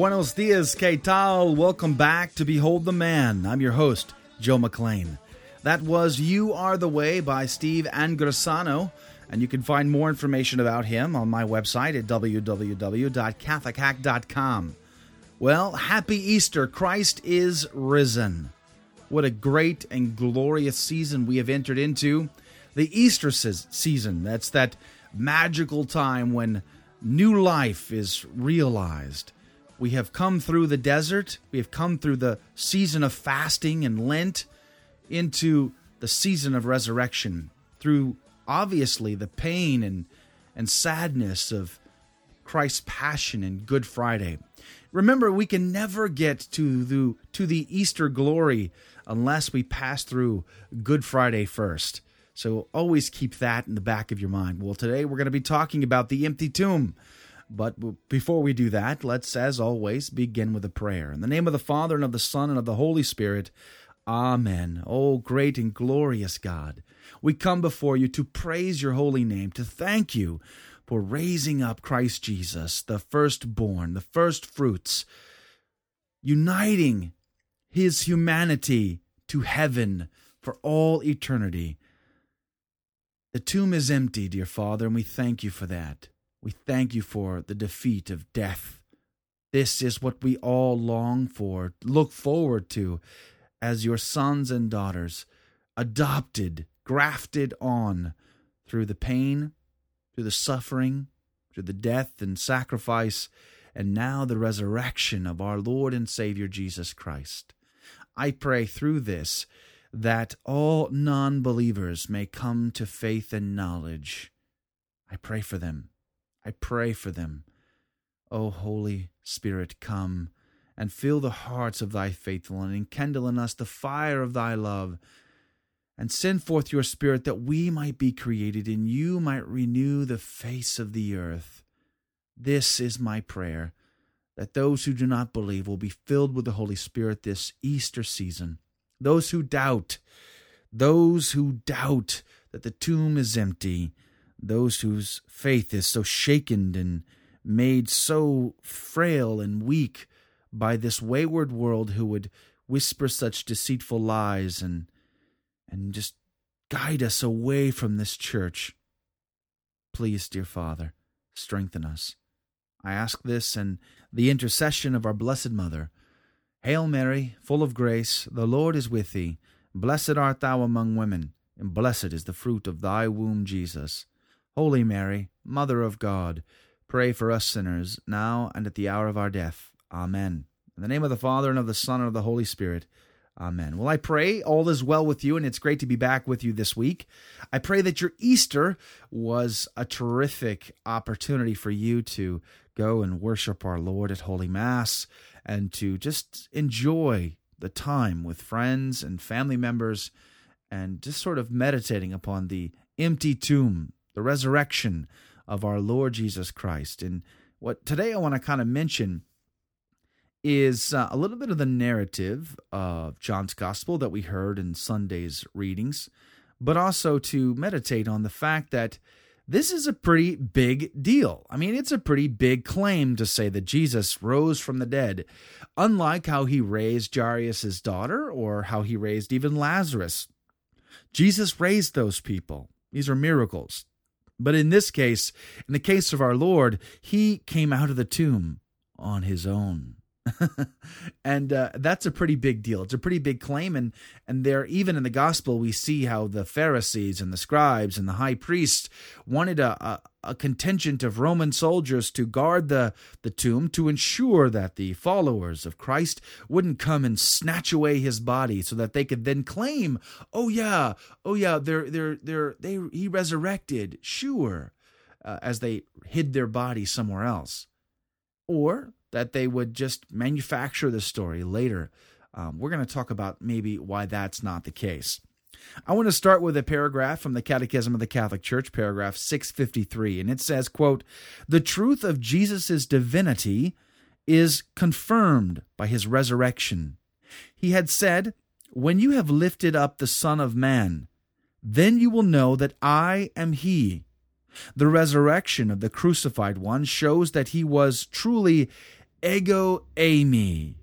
buenos dias, que tal? Welcome back to Behold the Man. I'm your host, Joe McLean. That was You Are the Way by Steve Angrisano, and you can find more information about him on my website at www.catholichack.com. Well, happy Easter. Christ is risen. What a great and glorious season we have entered into. The Easter se- season. That's that magical time when new life is realized. We have come through the desert. We have come through the season of fasting and Lent into the season of resurrection through obviously the pain and, and sadness of Christ's passion and Good Friday. Remember, we can never get to the, to the Easter glory unless we pass through Good Friday first. So always keep that in the back of your mind. Well, today we're going to be talking about the empty tomb. But before we do that, let's, as always, begin with a prayer. In the name of the Father, and of the Son, and of the Holy Spirit, Amen. O great and glorious God, we come before you to praise your holy name, to thank you for raising up Christ Jesus, the firstborn, the first fruits, uniting his humanity to heaven for all eternity. The tomb is empty, dear Father, and we thank you for that. We thank you for the defeat of death. This is what we all long for, look forward to as your sons and daughters, adopted, grafted on through the pain, through the suffering, through the death and sacrifice, and now the resurrection of our Lord and Savior Jesus Christ. I pray through this that all non believers may come to faith and knowledge. I pray for them. I pray for them. O Holy Spirit, come and fill the hearts of thy faithful, and enkindle in us the fire of thy love. And send forth your Spirit that we might be created, and you might renew the face of the earth. This is my prayer, that those who do not believe will be filled with the Holy Spirit this Easter season. Those who doubt, those who doubt that the tomb is empty, those whose faith is so shaken and made so frail and weak by this wayward world who would whisper such deceitful lies and and just guide us away from this church. Please, dear Father, strengthen us. I ask this in the intercession of our Blessed Mother. Hail Mary, full of grace, the Lord is with thee. Blessed art thou among women, and blessed is the fruit of thy womb, Jesus. Holy Mary, Mother of God, pray for us sinners, now and at the hour of our death. Amen. In the name of the Father, and of the Son, and of the Holy Spirit. Amen. Well, I pray all is well with you, and it's great to be back with you this week. I pray that your Easter was a terrific opportunity for you to go and worship our Lord at Holy Mass and to just enjoy the time with friends and family members and just sort of meditating upon the empty tomb, the resurrection of our Lord Jesus Christ. And what today I want to kind of mention is uh, a little bit of the narrative of John's Gospel that we heard in Sunday's readings, but also to meditate on the fact that this is a pretty big deal. I mean, it's a pretty big claim to say that Jesus rose from the dead, unlike how he raised Jairus' daughter or how he raised even Lazarus. Jesus raised those people. These are miracles. But in this case, in the case of our Lord, he came out of the tomb on his own. and uh, that's a pretty big deal. It's a pretty big claim, and and there even in the gospel we see how the Pharisees and the scribes and the high priest wanted a, a, a contingent of Roman soldiers to guard the the tomb to ensure that the followers of Christ wouldn't come and snatch away his body, so that they could then claim, "Oh yeah, oh yeah, they're they're they're they he resurrected, sure," uh, as they hid their body somewhere else, or that they would just manufacture the story later. Um, we're going to talk about maybe why that's not the case. I want to start with a paragraph from the Catechism of the Catholic Church, paragraph 653, and it says, quote, "The truth of Jesus' divinity is confirmed by his resurrection. He had said, "When you have lifted up the Son of man, then you will know that I am he." The resurrection of the crucified one shows that he was truly ego eimi,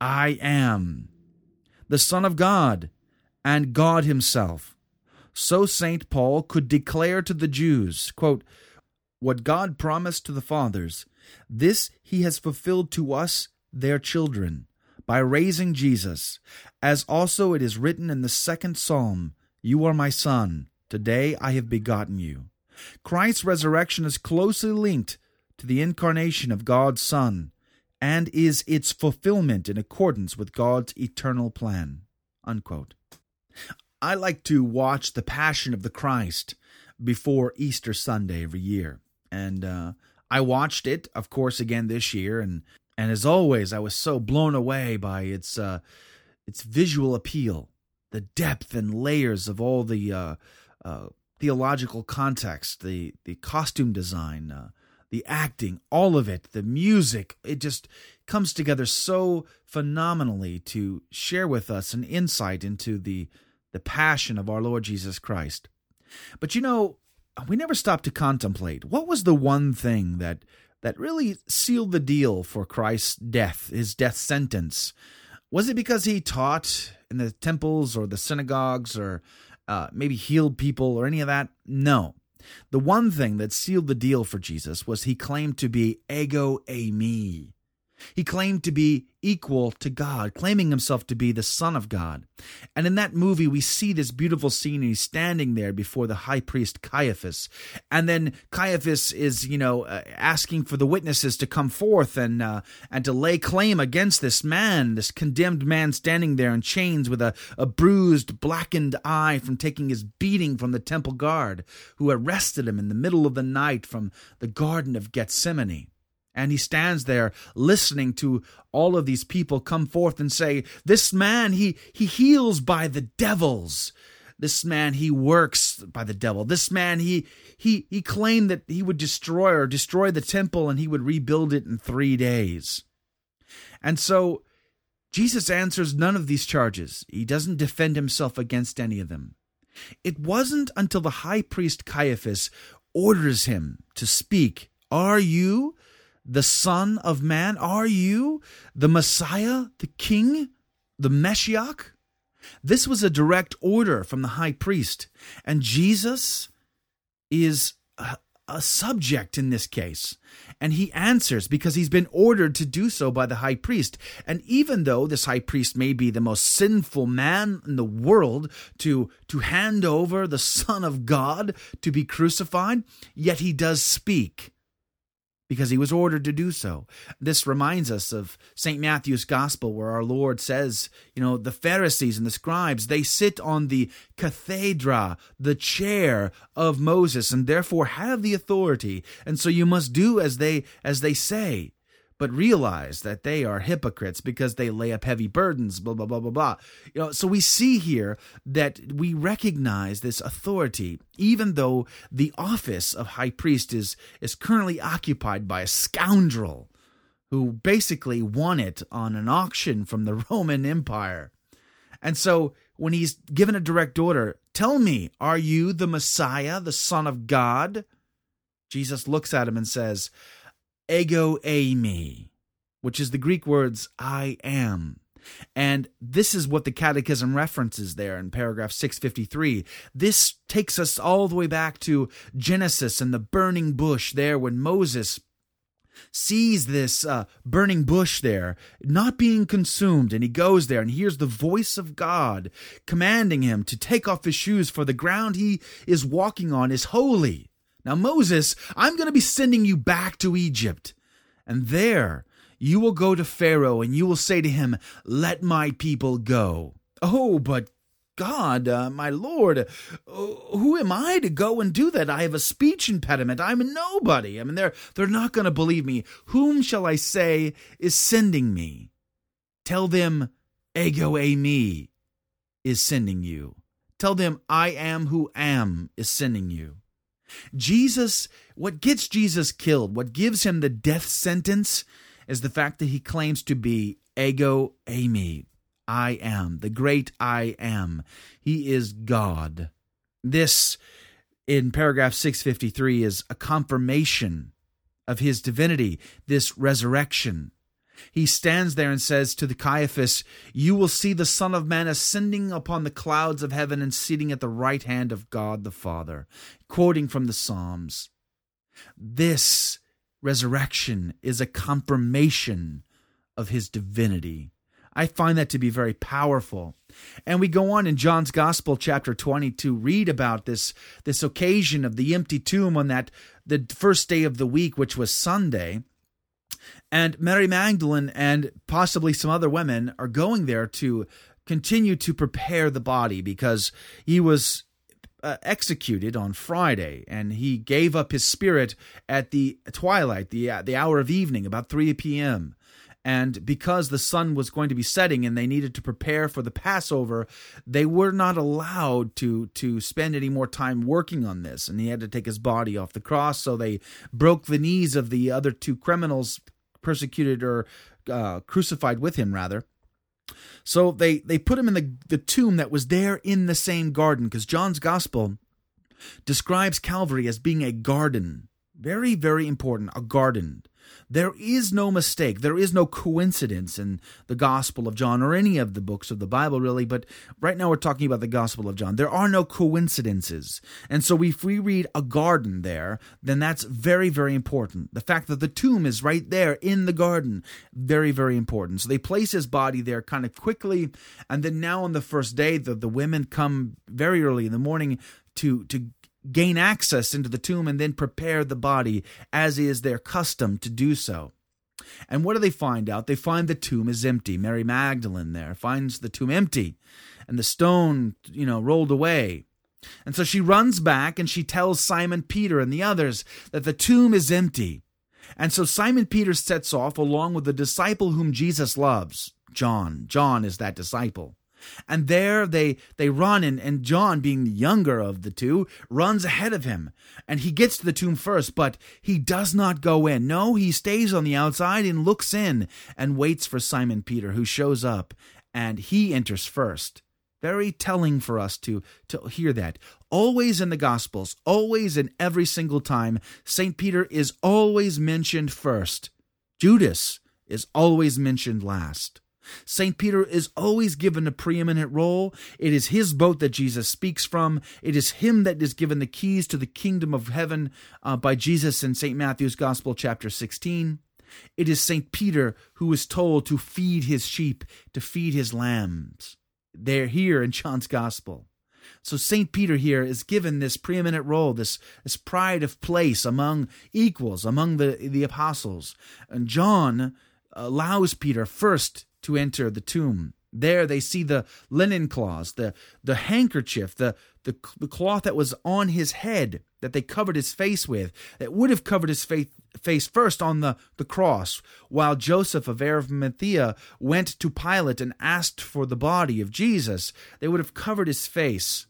I am, the Son of God, and God Himself. So St. Paul could declare to the Jews, quote, What God promised to the fathers, this He has fulfilled to us, their children, by raising Jesus, as also it is written in the second psalm, You are my Son, today I have begotten you. Christ's resurrection is closely linked to the incarnation of God's Son, and is its fulfillment in accordance with God's eternal plan. Unquote. I like to watch The Passion of the Christ before Easter Sunday every year. And uh, I watched it, of course, again this year. And, and as always, I was so blown away by its, uh, its visual appeal, the depth and layers of all the uh, uh theological context, the, the costume design, uh, the acting, all of it, the music, it just comes together so phenomenally to share with us an insight into the the passion of our Lord Jesus Christ. But you know, we never stop to contemplate what was the one thing that that really sealed the deal for Christ's death, his death sentence. Was it because he taught in the temples or the synagogues or uh, maybe healed people or any of that? No. The one thing that sealed the deal for Jesus was he claimed to be ego eimi, he claimed to be equal to God, claiming himself to be the Son of God. And in that movie, we see this beautiful scene. He's standing there before the high priest Caiaphas. And then Caiaphas is, you know, uh, asking for the witnesses to come forth and, uh, and to lay claim against this man, this condemned man standing there in chains with a, a bruised, blackened eye from taking his beating from the temple guard who arrested him in the middle of the night from the Garden of Gethsemane. And he stands there listening to all of these people come forth and say, This man, he, he heals by the devils. This man, he works by the devil. This man, he, he, he claimed that he would destroy or destroy the temple and he would rebuild it in three days. And so Jesus answers none of these charges. He doesn't defend himself against any of them. It wasn't until the high priest Caiaphas orders him to speak, Are you the Son of Man? Are you the Messiah, the King, the Meshiach? This was a direct order from the high priest, and Jesus is a subject in this case. And he answers because he's been ordered to do so by the high priest. And even though this high priest may be the most sinful man in the world to, to hand over the Son of God to be crucified, yet he does speak because he was ordered to do so. This reminds us of St. Matthew's Gospel, where our Lord says, you know, the Pharisees and the scribes, they sit on the cathedra, the chair of Moses, and therefore have the authority. And so you must do as they as they say but realize that they are hypocrites because they lay up heavy burdens, blah, blah, blah, blah, blah. You know, so we see here that we recognize this authority, even though the office of high priest is, is currently occupied by a scoundrel who basically won it on an auction from the Roman Empire. And so when he's given a direct order, tell me, are you the Messiah, the Son of God? Jesus looks at him and says, ego eimi, which is the Greek words I am. And this is what the Catechism references there in paragraph 653. This takes us all the way back to Genesis and the burning bush there when Moses sees this uh, burning bush there not being consumed and he goes there and hears the voice of god commanding him to take off his shoes for the ground he is walking on is holy now, Moses, I'm going to be sending you back to Egypt. And there you will go to Pharaoh and you will say to him, Let my people go. Oh, but God, uh, my Lord, uh, who am I to go and do that? I have a speech impediment. I'm a nobody. I mean, they're, they're not going to believe me. Whom shall I say is sending me? Tell them, ego eimi is sending you. Tell them, I am who am is sending you. Jesus, what gets Jesus killed, what gives him the death sentence, is the fact that he claims to be ego eimi. I am, the great I am. He is God. This, in paragraph 653, is a confirmation of his divinity, this resurrection. He stands there and says to the Caiaphas, You will see the Son of Man ascending upon the clouds of heaven and sitting at the right hand of God the Father, quoting from the Psalms. This resurrection is a confirmation of his divinity. I find that to be very powerful. And we go on in John's Gospel, chapter 20, to read about this, this occasion of the empty tomb on that the first day of the week, which was Sunday. And Mary Magdalene and possibly some other women are going there to continue to prepare the body because he was uh, executed on Friday, and he gave up his spirit at the twilight, the uh, the hour of evening, about three p.m. And because the sun was going to be setting, and they needed to prepare for the Passover, they were not allowed to to spend any more time working on this, and he had to take his body off the cross. So they broke the knees of the other two criminals persecuted or uh, crucified with him, rather. So they, they put him in the, the tomb that was there in the same garden, because John's gospel describes Calvary as being a garden. Very, very important, a garden. There is no mistake. There is no coincidence in the Gospel of John or any of the books of the Bible, really. But right now we're talking about the Gospel of John. There are no coincidences. And so if we read a garden there, then that's very, very important. The fact that the tomb is right there in the garden, very, very important. So they place his body there kind of quickly. And then now on the first day, the, the women come very early in the morning to, to gain access into the tomb and then prepare the body as is their custom to do so. And what do they find out? They find the tomb is empty. Mary Magdalene there finds the tomb empty and the stone, you know, rolled away. And so she runs back and she tells Simon Peter and the others that the tomb is empty. And so Simon Peter sets off along with the disciple whom Jesus loves, John. John is that disciple. And there they they run, and, and John, being the younger of the two, runs ahead of him. And he gets to the tomb first, but he does not go in. No, he stays on the outside and looks in and waits for Simon Peter, who shows up, and he enters first. Very telling for us to, to hear that. Always in the Gospels, always in every single time, St. Peter is always mentioned first. Judas is always mentioned last. St. Peter is always given a preeminent role. It is his boat that Jesus speaks from. It is him that is given the keys to the kingdom of heaven uh, by Jesus in St. Matthew's Gospel, chapter 16. It is St. Peter who is told to feed his sheep, to feed his lambs. They're here in John's Gospel. So St. Peter here is given this preeminent role, this, this pride of place among equals, among the, the apostles. And John allows Peter first to enter the tomb. There they see the linen cloths, the, the handkerchief, the, the, the cloth that was on his head that they covered his face with, that would have covered his face, face first on the, the cross, while Joseph of Arimathea went to Pilate and asked for the body of Jesus. They would have covered his face.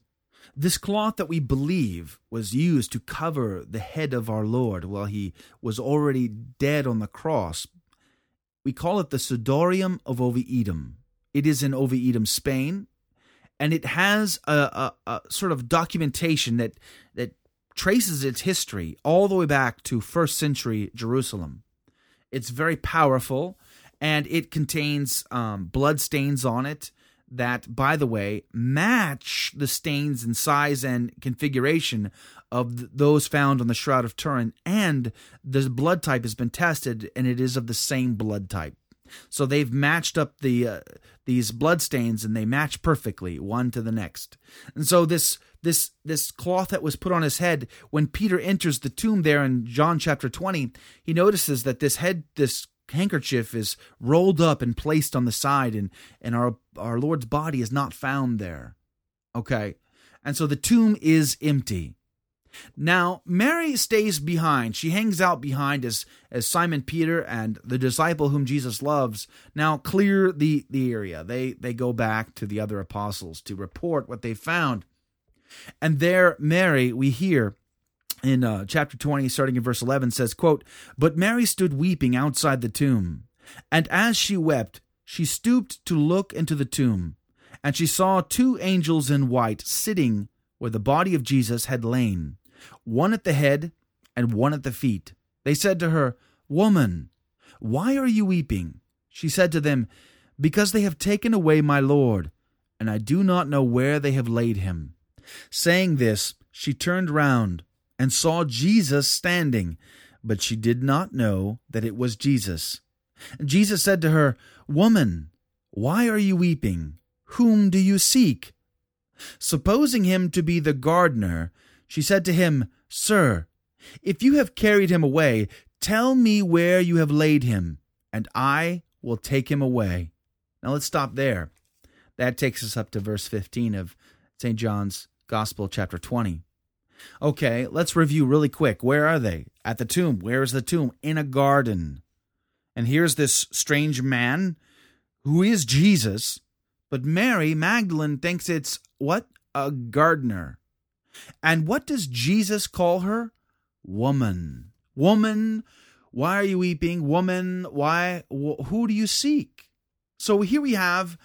This cloth that we believe was used to cover the head of our Lord while he was already dead on the cross. We call it the Sudarium of Oviedum. It is in Oviedum, Spain, and it has a, a, a, sort of documentation that that traces its history all the way back to first century Jerusalem. It's very powerful, and it contains um, blood stains on it that, by the way, match the stains in size and configuration of those found on the Shroud of Turin, and the blood type has been tested, and it is of the same blood type. So they've matched up the uh, these blood stains, and they match perfectly one to the next. And so this this this cloth that was put on his head when Peter enters the tomb there in John chapter twenty, he notices that this head this handkerchief is rolled up and placed on the side, and and our our Lord's body is not found there. Okay, and so the tomb is empty. Now, Mary stays behind. She hangs out behind as, as Simon Peter and the disciple whom Jesus loves now clear the, the area. They, they go back to the other apostles to report what they found. And there, Mary, we hear in uh, chapter 20, starting in verse 11, says, quote, But Mary stood weeping outside the tomb. And as she wept, she stooped to look into the tomb. And she saw two angels in white sitting where the body of Jesus had lain, one at the head and one at the feet. They said to her, Woman, why are you weeping? She said to them, Because they have taken away my Lord, and I do not know where they have laid him. Saying this, she turned round and saw Jesus standing, but she did not know that it was Jesus. Jesus said to her, Woman, why are you weeping? Whom do you seek? Supposing him to be the gardener, she said to him, Sir, if you have carried him away, tell me where you have laid him, and I will take him away. Now let's stop there. That takes us up to verse 15 of St. John's Gospel, chapter 20. Okay, let's review really quick. Where are they? At the tomb. Where is the tomb? In a garden. And here's this strange man who is Jesus, but Mary Magdalene thinks it's what? A gardener. And what does Jesus call her? Woman. Woman, why are you weeping? Woman, why? Wh- who do you seek? So here we have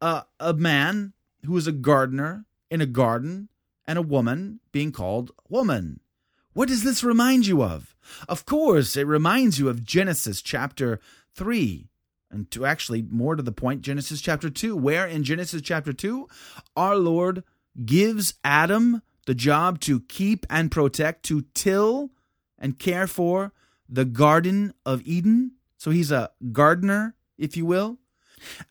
a, a man who is a gardener in a garden and a woman being called woman. What does this remind you of? Of course, it reminds you of Genesis chapter 3. And to actually more to the point, Genesis chapter 2, where in Genesis chapter 2, our Lord gives Adam the job to keep and protect, to till and care for the Garden of Eden. So he's a gardener, if you will.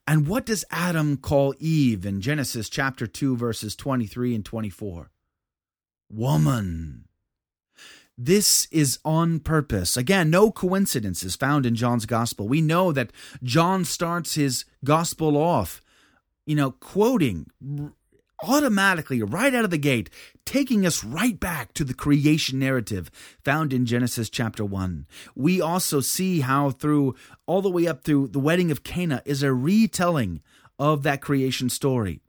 And what does Adam call Eve in Genesis chapter 2, verses 23 and 24? Woman. This is on purpose. Again, no coincidences found in John's gospel. We know that John starts his gospel off, you know, quoting automatically right out of the gate, taking us right back to the creation narrative found in Genesis chapter 1. We also see how through all the way up through the wedding of Cana is a retelling of that creation story.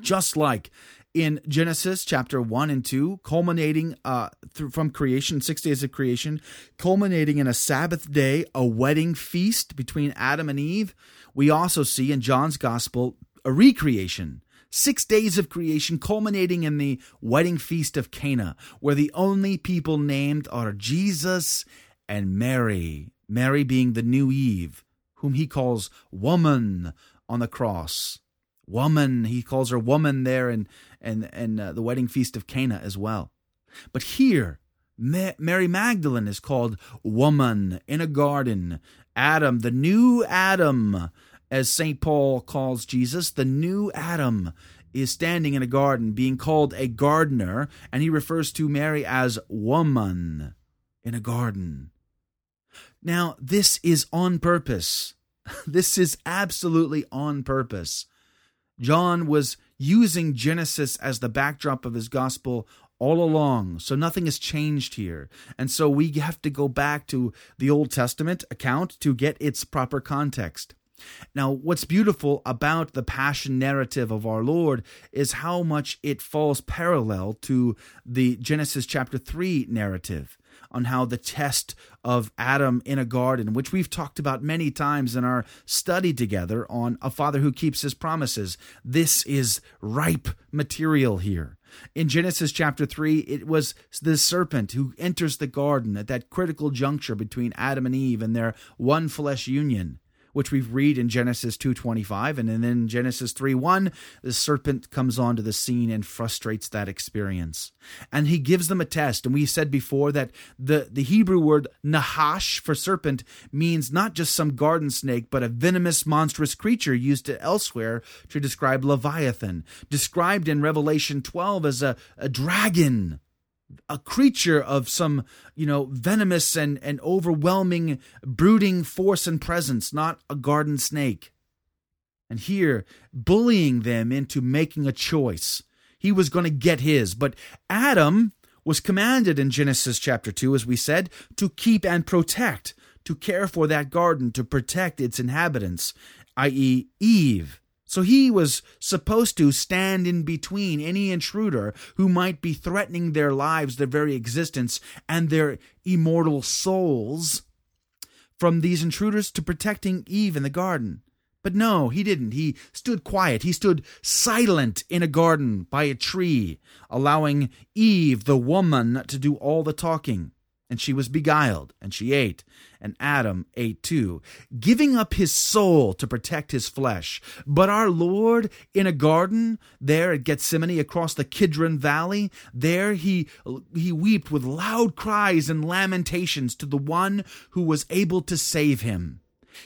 Just like in Genesis chapter 1 and 2, culminating uh, through, from creation, six days of creation, culminating in a Sabbath day, a wedding feast between Adam and Eve. We also see in John's gospel a recreation Six days of creation culminating in the wedding feast of Cana, where the only people named are Jesus and Mary, Mary being the new Eve, whom he calls woman on the cross. Woman, he calls her woman there in, in, in uh, the wedding feast of Cana as well. But here, Ma- Mary Magdalene is called woman in a garden. Adam, the new Adam, as St. Paul calls Jesus, the new Adam is standing in a garden, being called a gardener, and he refers to Mary as woman in a garden. Now, this is on purpose. This is absolutely on purpose. John was using Genesis as the backdrop of his gospel all along, so nothing has changed here. And so we have to go back to the Old Testament account to get its proper context. Now, what's beautiful about the passion narrative of our Lord is how much it falls parallel to the Genesis chapter 3 narrative on how the test of Adam in a garden, which we've talked about many times in our study together on a father who keeps his promises. This is ripe material here. In Genesis chapter 3, it was the serpent who enters the garden at that critical juncture between Adam and Eve and their one flesh union which we read in Genesis 2:25 and then in Genesis 3:1 the serpent comes onto the scene and frustrates that experience. And he gives them a test. And we said before that the the Hebrew word nahash for serpent means not just some garden snake but a venomous monstrous creature used elsewhere to describe leviathan, described in Revelation 12 as a, a dragon a creature of some, you know, venomous and, and overwhelming brooding force and presence, not a garden snake. And here, bullying them into making a choice. He was going to get his, but Adam was commanded in Genesis chapter 2, as we said, to keep and protect, to care for that garden, to protect its inhabitants, i.e., Eve. So he was supposed to stand in between any intruder who might be threatening their lives, their very existence, and their immortal souls from these intruders to protecting Eve in the garden. But no, he didn't. He stood quiet. He stood silent in a garden by a tree, allowing Eve, the woman, to do all the talking and she was beguiled, and she ate, and Adam ate too, giving up his soul to protect his flesh. But our Lord, in a garden there at Gethsemane across the Kidron Valley, there he, he wept with loud cries and lamentations to the one who was able to save him.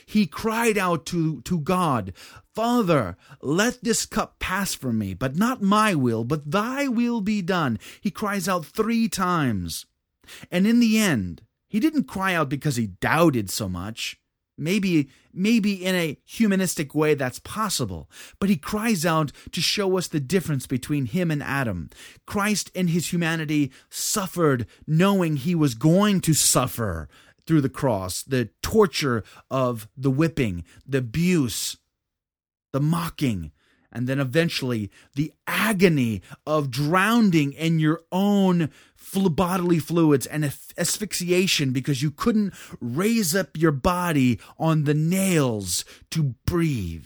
He cried out to, to God, Father, let this cup pass from me, but not my will, but thy will be done. He cries out three times. And in the end, he didn't cry out because he doubted so much. Maybe, maybe in a humanistic way that's possible, but he cries out to show us the difference between him and Adam. Christ in his humanity suffered knowing he was going to suffer through the cross, the torture of the whipping, the abuse, the mocking, and then eventually the agony of drowning in your own bodily fluids and asphyxiation because you couldn't raise up your body on the nails to breathe.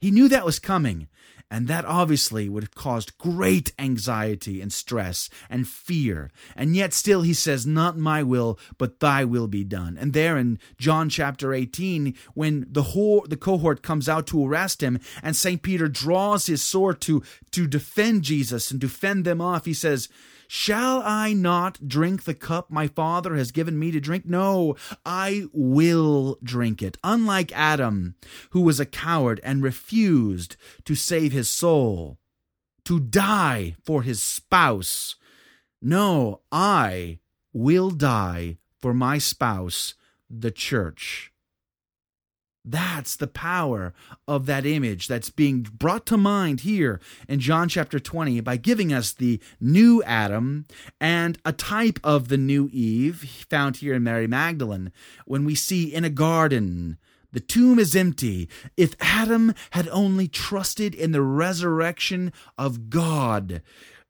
He knew that was coming, and that obviously would have caused great anxiety and stress and fear. And yet, still, he says, Not my will, but thy will be done. And there in John chapter 18, when the whole the cohort comes out to arrest him, and St. Peter draws his sword to, to defend Jesus and to fend them off, he says, Shall I not drink the cup my Father has given me to drink? No, I will drink it. Unlike Adam, who was a coward and refused to save his soul, to die for his spouse. No, I will die for my spouse, the church. That's the power of that image that's being brought to mind here in John chapter 20 by giving us the new Adam and a type of the new Eve found here in Mary Magdalene when we see in a garden. The tomb is empty. If Adam had only trusted in the resurrection of God,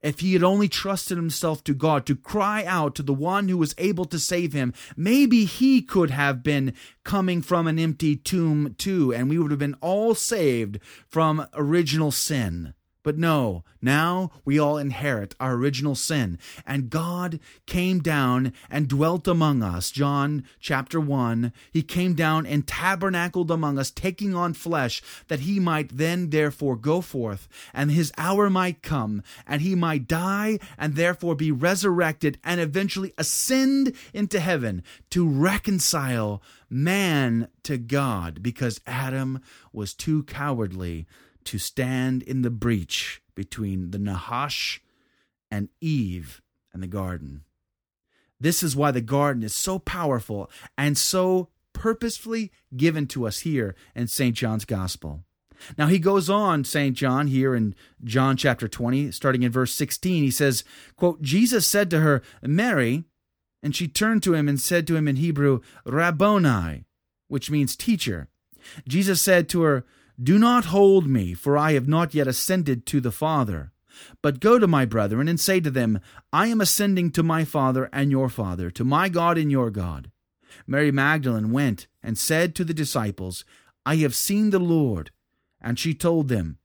if he had only trusted himself to God, to cry out to the one who was able to save him, maybe he could have been coming from an empty tomb too, and we would have been all saved from original sin. But no, now we all inherit our original sin, and God came down and dwelt among us. John chapter 1. He came down and tabernacled among us, taking on flesh, that he might then therefore go forth, and his hour might come, and he might die, and therefore be resurrected, and eventually ascend into heaven to reconcile man to God, because Adam was too cowardly to stand in the breach between the Nahash and Eve and the garden. This is why the garden is so powerful and so purposefully given to us here in St. John's Gospel. Now he goes on, St. John, here in John chapter 20, starting in verse 16, he says, quote, Jesus said to her, Mary, and she turned to him and said to him in Hebrew, Rabboni, which means teacher. Jesus said to her, do not hold me, for I have not yet ascended to the Father. But go to my brethren and say to them, I am ascending to my Father and your Father, to my God and your God. Mary Magdalene went and said to the disciples, I have seen the Lord. And she told them,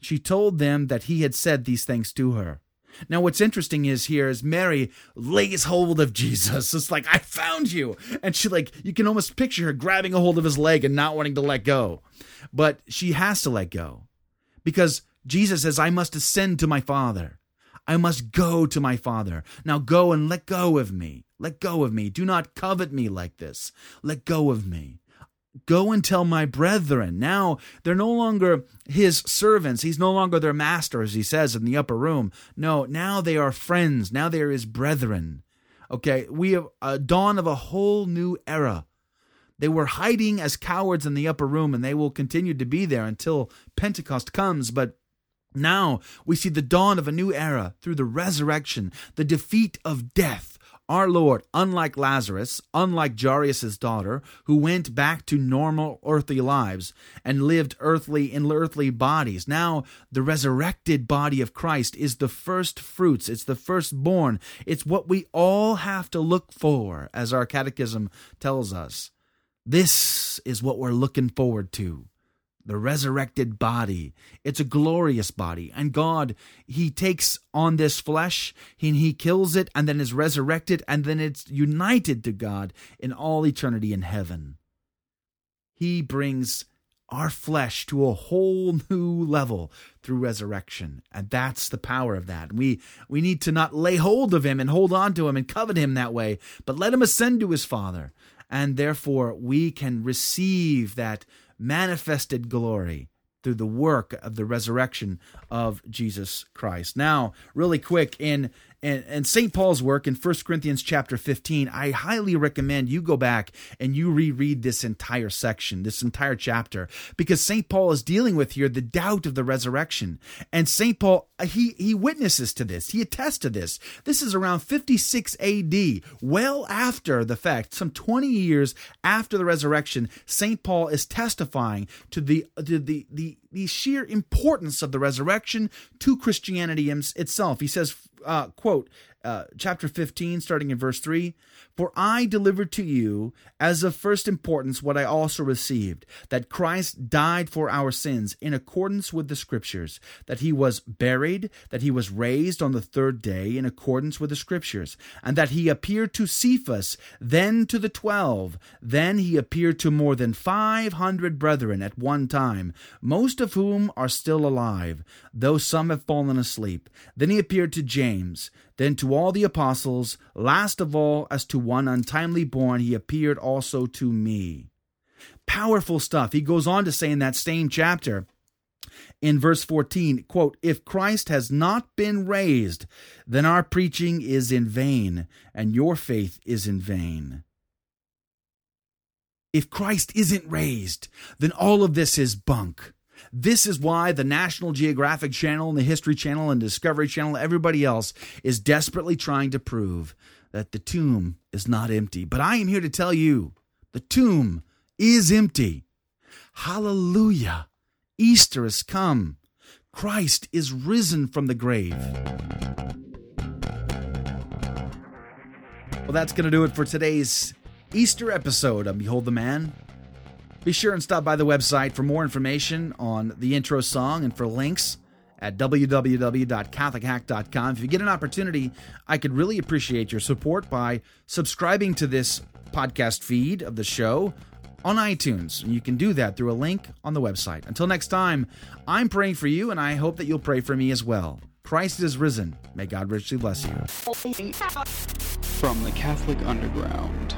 she told them that he had said these things to her. Now, what's interesting is here is Mary lays hold of Jesus. It's like, I found you. And she, like, you can almost picture her grabbing a hold of his leg and not wanting to let go. But she has to let go because Jesus says, I must ascend to my Father. I must go to my Father. Now go and let go of me. Let go of me. Do not covet me like this. Let go of me. Go and tell my brethren. Now they're no longer his servants. He's no longer their master, as he says in the upper room. No, now they are friends. Now they are his brethren. Okay, we have a dawn of a whole new era. They were hiding as cowards in the upper room, and they will continue to be there until Pentecost comes. But now we see the dawn of a new era through the resurrection, the defeat of death our Lord, unlike Lazarus, unlike Jairus' daughter, who went back to normal earthly lives and lived earthly in earthly bodies, now the resurrected body of Christ is the first fruits. It's the firstborn. It's what we all have to look for, as our catechism tells us. This is what we're looking forward to the resurrected body. It's a glorious body. And God, He takes on this flesh, He, he kills it, and then is resurrected, and then it's united to God in all eternity in heaven. He brings our flesh to a whole new level through resurrection and that's the power of that we we need to not lay hold of him and hold on to him and covet him that way but let him ascend to his father and therefore we can receive that manifested glory through the work of the resurrection of Jesus Christ. Now, really quick in and, and St. Paul's work in 1 Corinthians chapter 15, I highly recommend you go back and you reread this entire section, this entire chapter, because St. Paul is dealing with here the doubt of the resurrection. And St. Paul, he, he witnesses to this, he attests to this. This is around 56 AD, well after the fact, some 20 years after the resurrection, St. Paul is testifying to the, to the, the, the sheer importance of the resurrection to Christianity itself. He says, uh, quote, uh, chapter 15, starting in verse 3 For I delivered to you as of first importance what I also received that Christ died for our sins in accordance with the Scriptures, that he was buried, that he was raised on the third day in accordance with the Scriptures, and that he appeared to Cephas, then to the twelve. Then he appeared to more than five hundred brethren at one time, most of whom are still alive, though some have fallen asleep. Then he appeared to James then to all the apostles, last of all, as to one untimely born, he appeared also to me. Powerful stuff. He goes on to say in that same chapter, in verse 14 quote if christ has not been raised then our preaching is in vain and your faith is in vain if christ isn't raised then all of this is bunk this is why the National Geographic Channel and the History Channel and Discovery Channel, everybody else, is desperately trying to prove that the tomb is not empty. But I am here to tell you the tomb is empty. Hallelujah. Easter has come. Christ is risen from the grave. Well, that's going to do it for today's Easter episode of Behold the Man. Be sure and stop by the website for more information on the intro song and for links at www.catholichack.com. If you get an opportunity, I could really appreciate your support by subscribing to this podcast feed of the show on iTunes. And you can do that through a link on the website. Until next time, I'm praying for you, and I hope that you'll pray for me as well. Christ is risen. May God richly bless you. From the Catholic Underground.